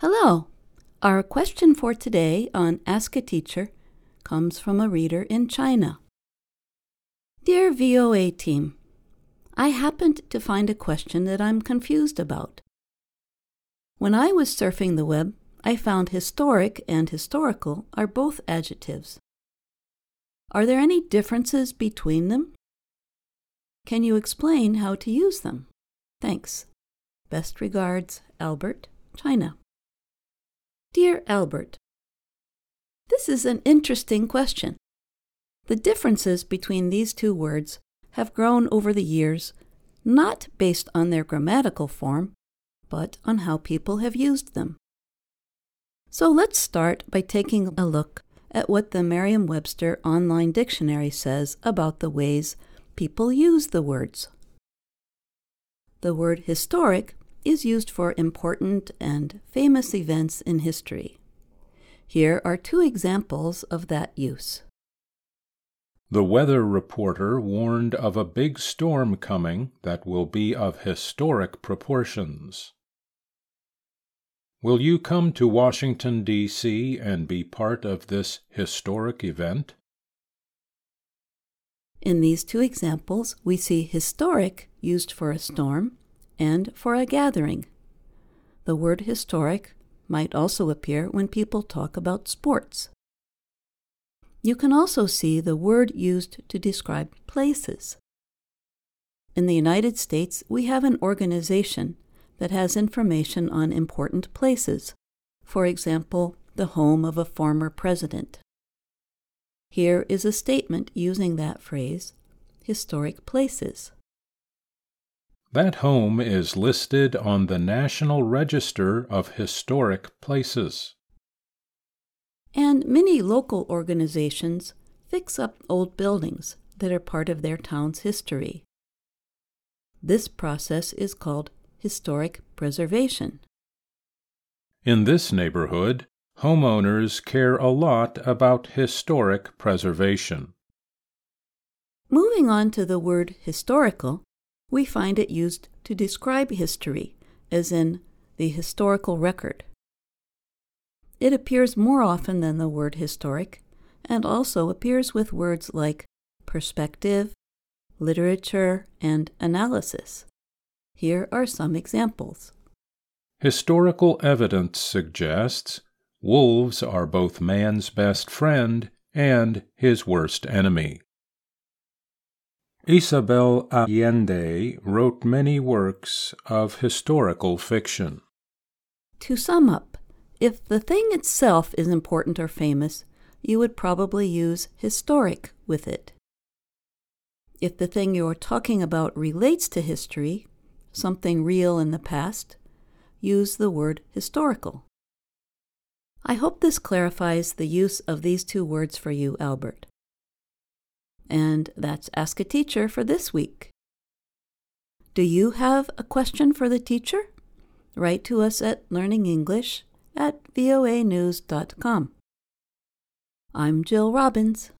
Hello! Our question for today on Ask a Teacher comes from a reader in China. Dear VOA team, I happened to find a question that I'm confused about. When I was surfing the web, I found historic and historical are both adjectives. Are there any differences between them? Can you explain how to use them? Thanks. Best regards, Albert, China. Dear Albert, this is an interesting question. The differences between these two words have grown over the years, not based on their grammatical form, but on how people have used them. So let's start by taking a look at what the Merriam Webster Online Dictionary says about the ways people use the words. The word historic is used for important and famous events in history. Here are two examples of that use. The weather reporter warned of a big storm coming that will be of historic proportions. Will you come to Washington, D.C. and be part of this historic event? In these two examples, we see historic used for a storm and for a gathering. The word historic might also appear when people talk about sports. You can also see the word used to describe places. In the United States, we have an organization that has information on important places, for example, the home of a former president. Here is a statement using that phrase, historic places. That home is listed on the National Register of Historic Places. And many local organizations fix up old buildings that are part of their town's history. This process is called historic preservation. In this neighborhood, homeowners care a lot about historic preservation. Moving on to the word historical, we find it used to describe history, as in the historical record. It appears more often than the word historic, and also appears with words like perspective, literature, and analysis. Here are some examples. Historical evidence suggests wolves are both man's best friend and his worst enemy. Isabel Allende wrote many works of historical fiction. To sum up, if the thing itself is important or famous, you would probably use historic with it. If the thing you're talking about relates to history, something real in the past, use the word historical. I hope this clarifies the use of these two words for you, Albert. And that's Ask a Teacher for this week. Do you have a question for the teacher? Write to us at learningenglish at voanews.com. I'm Jill Robbins.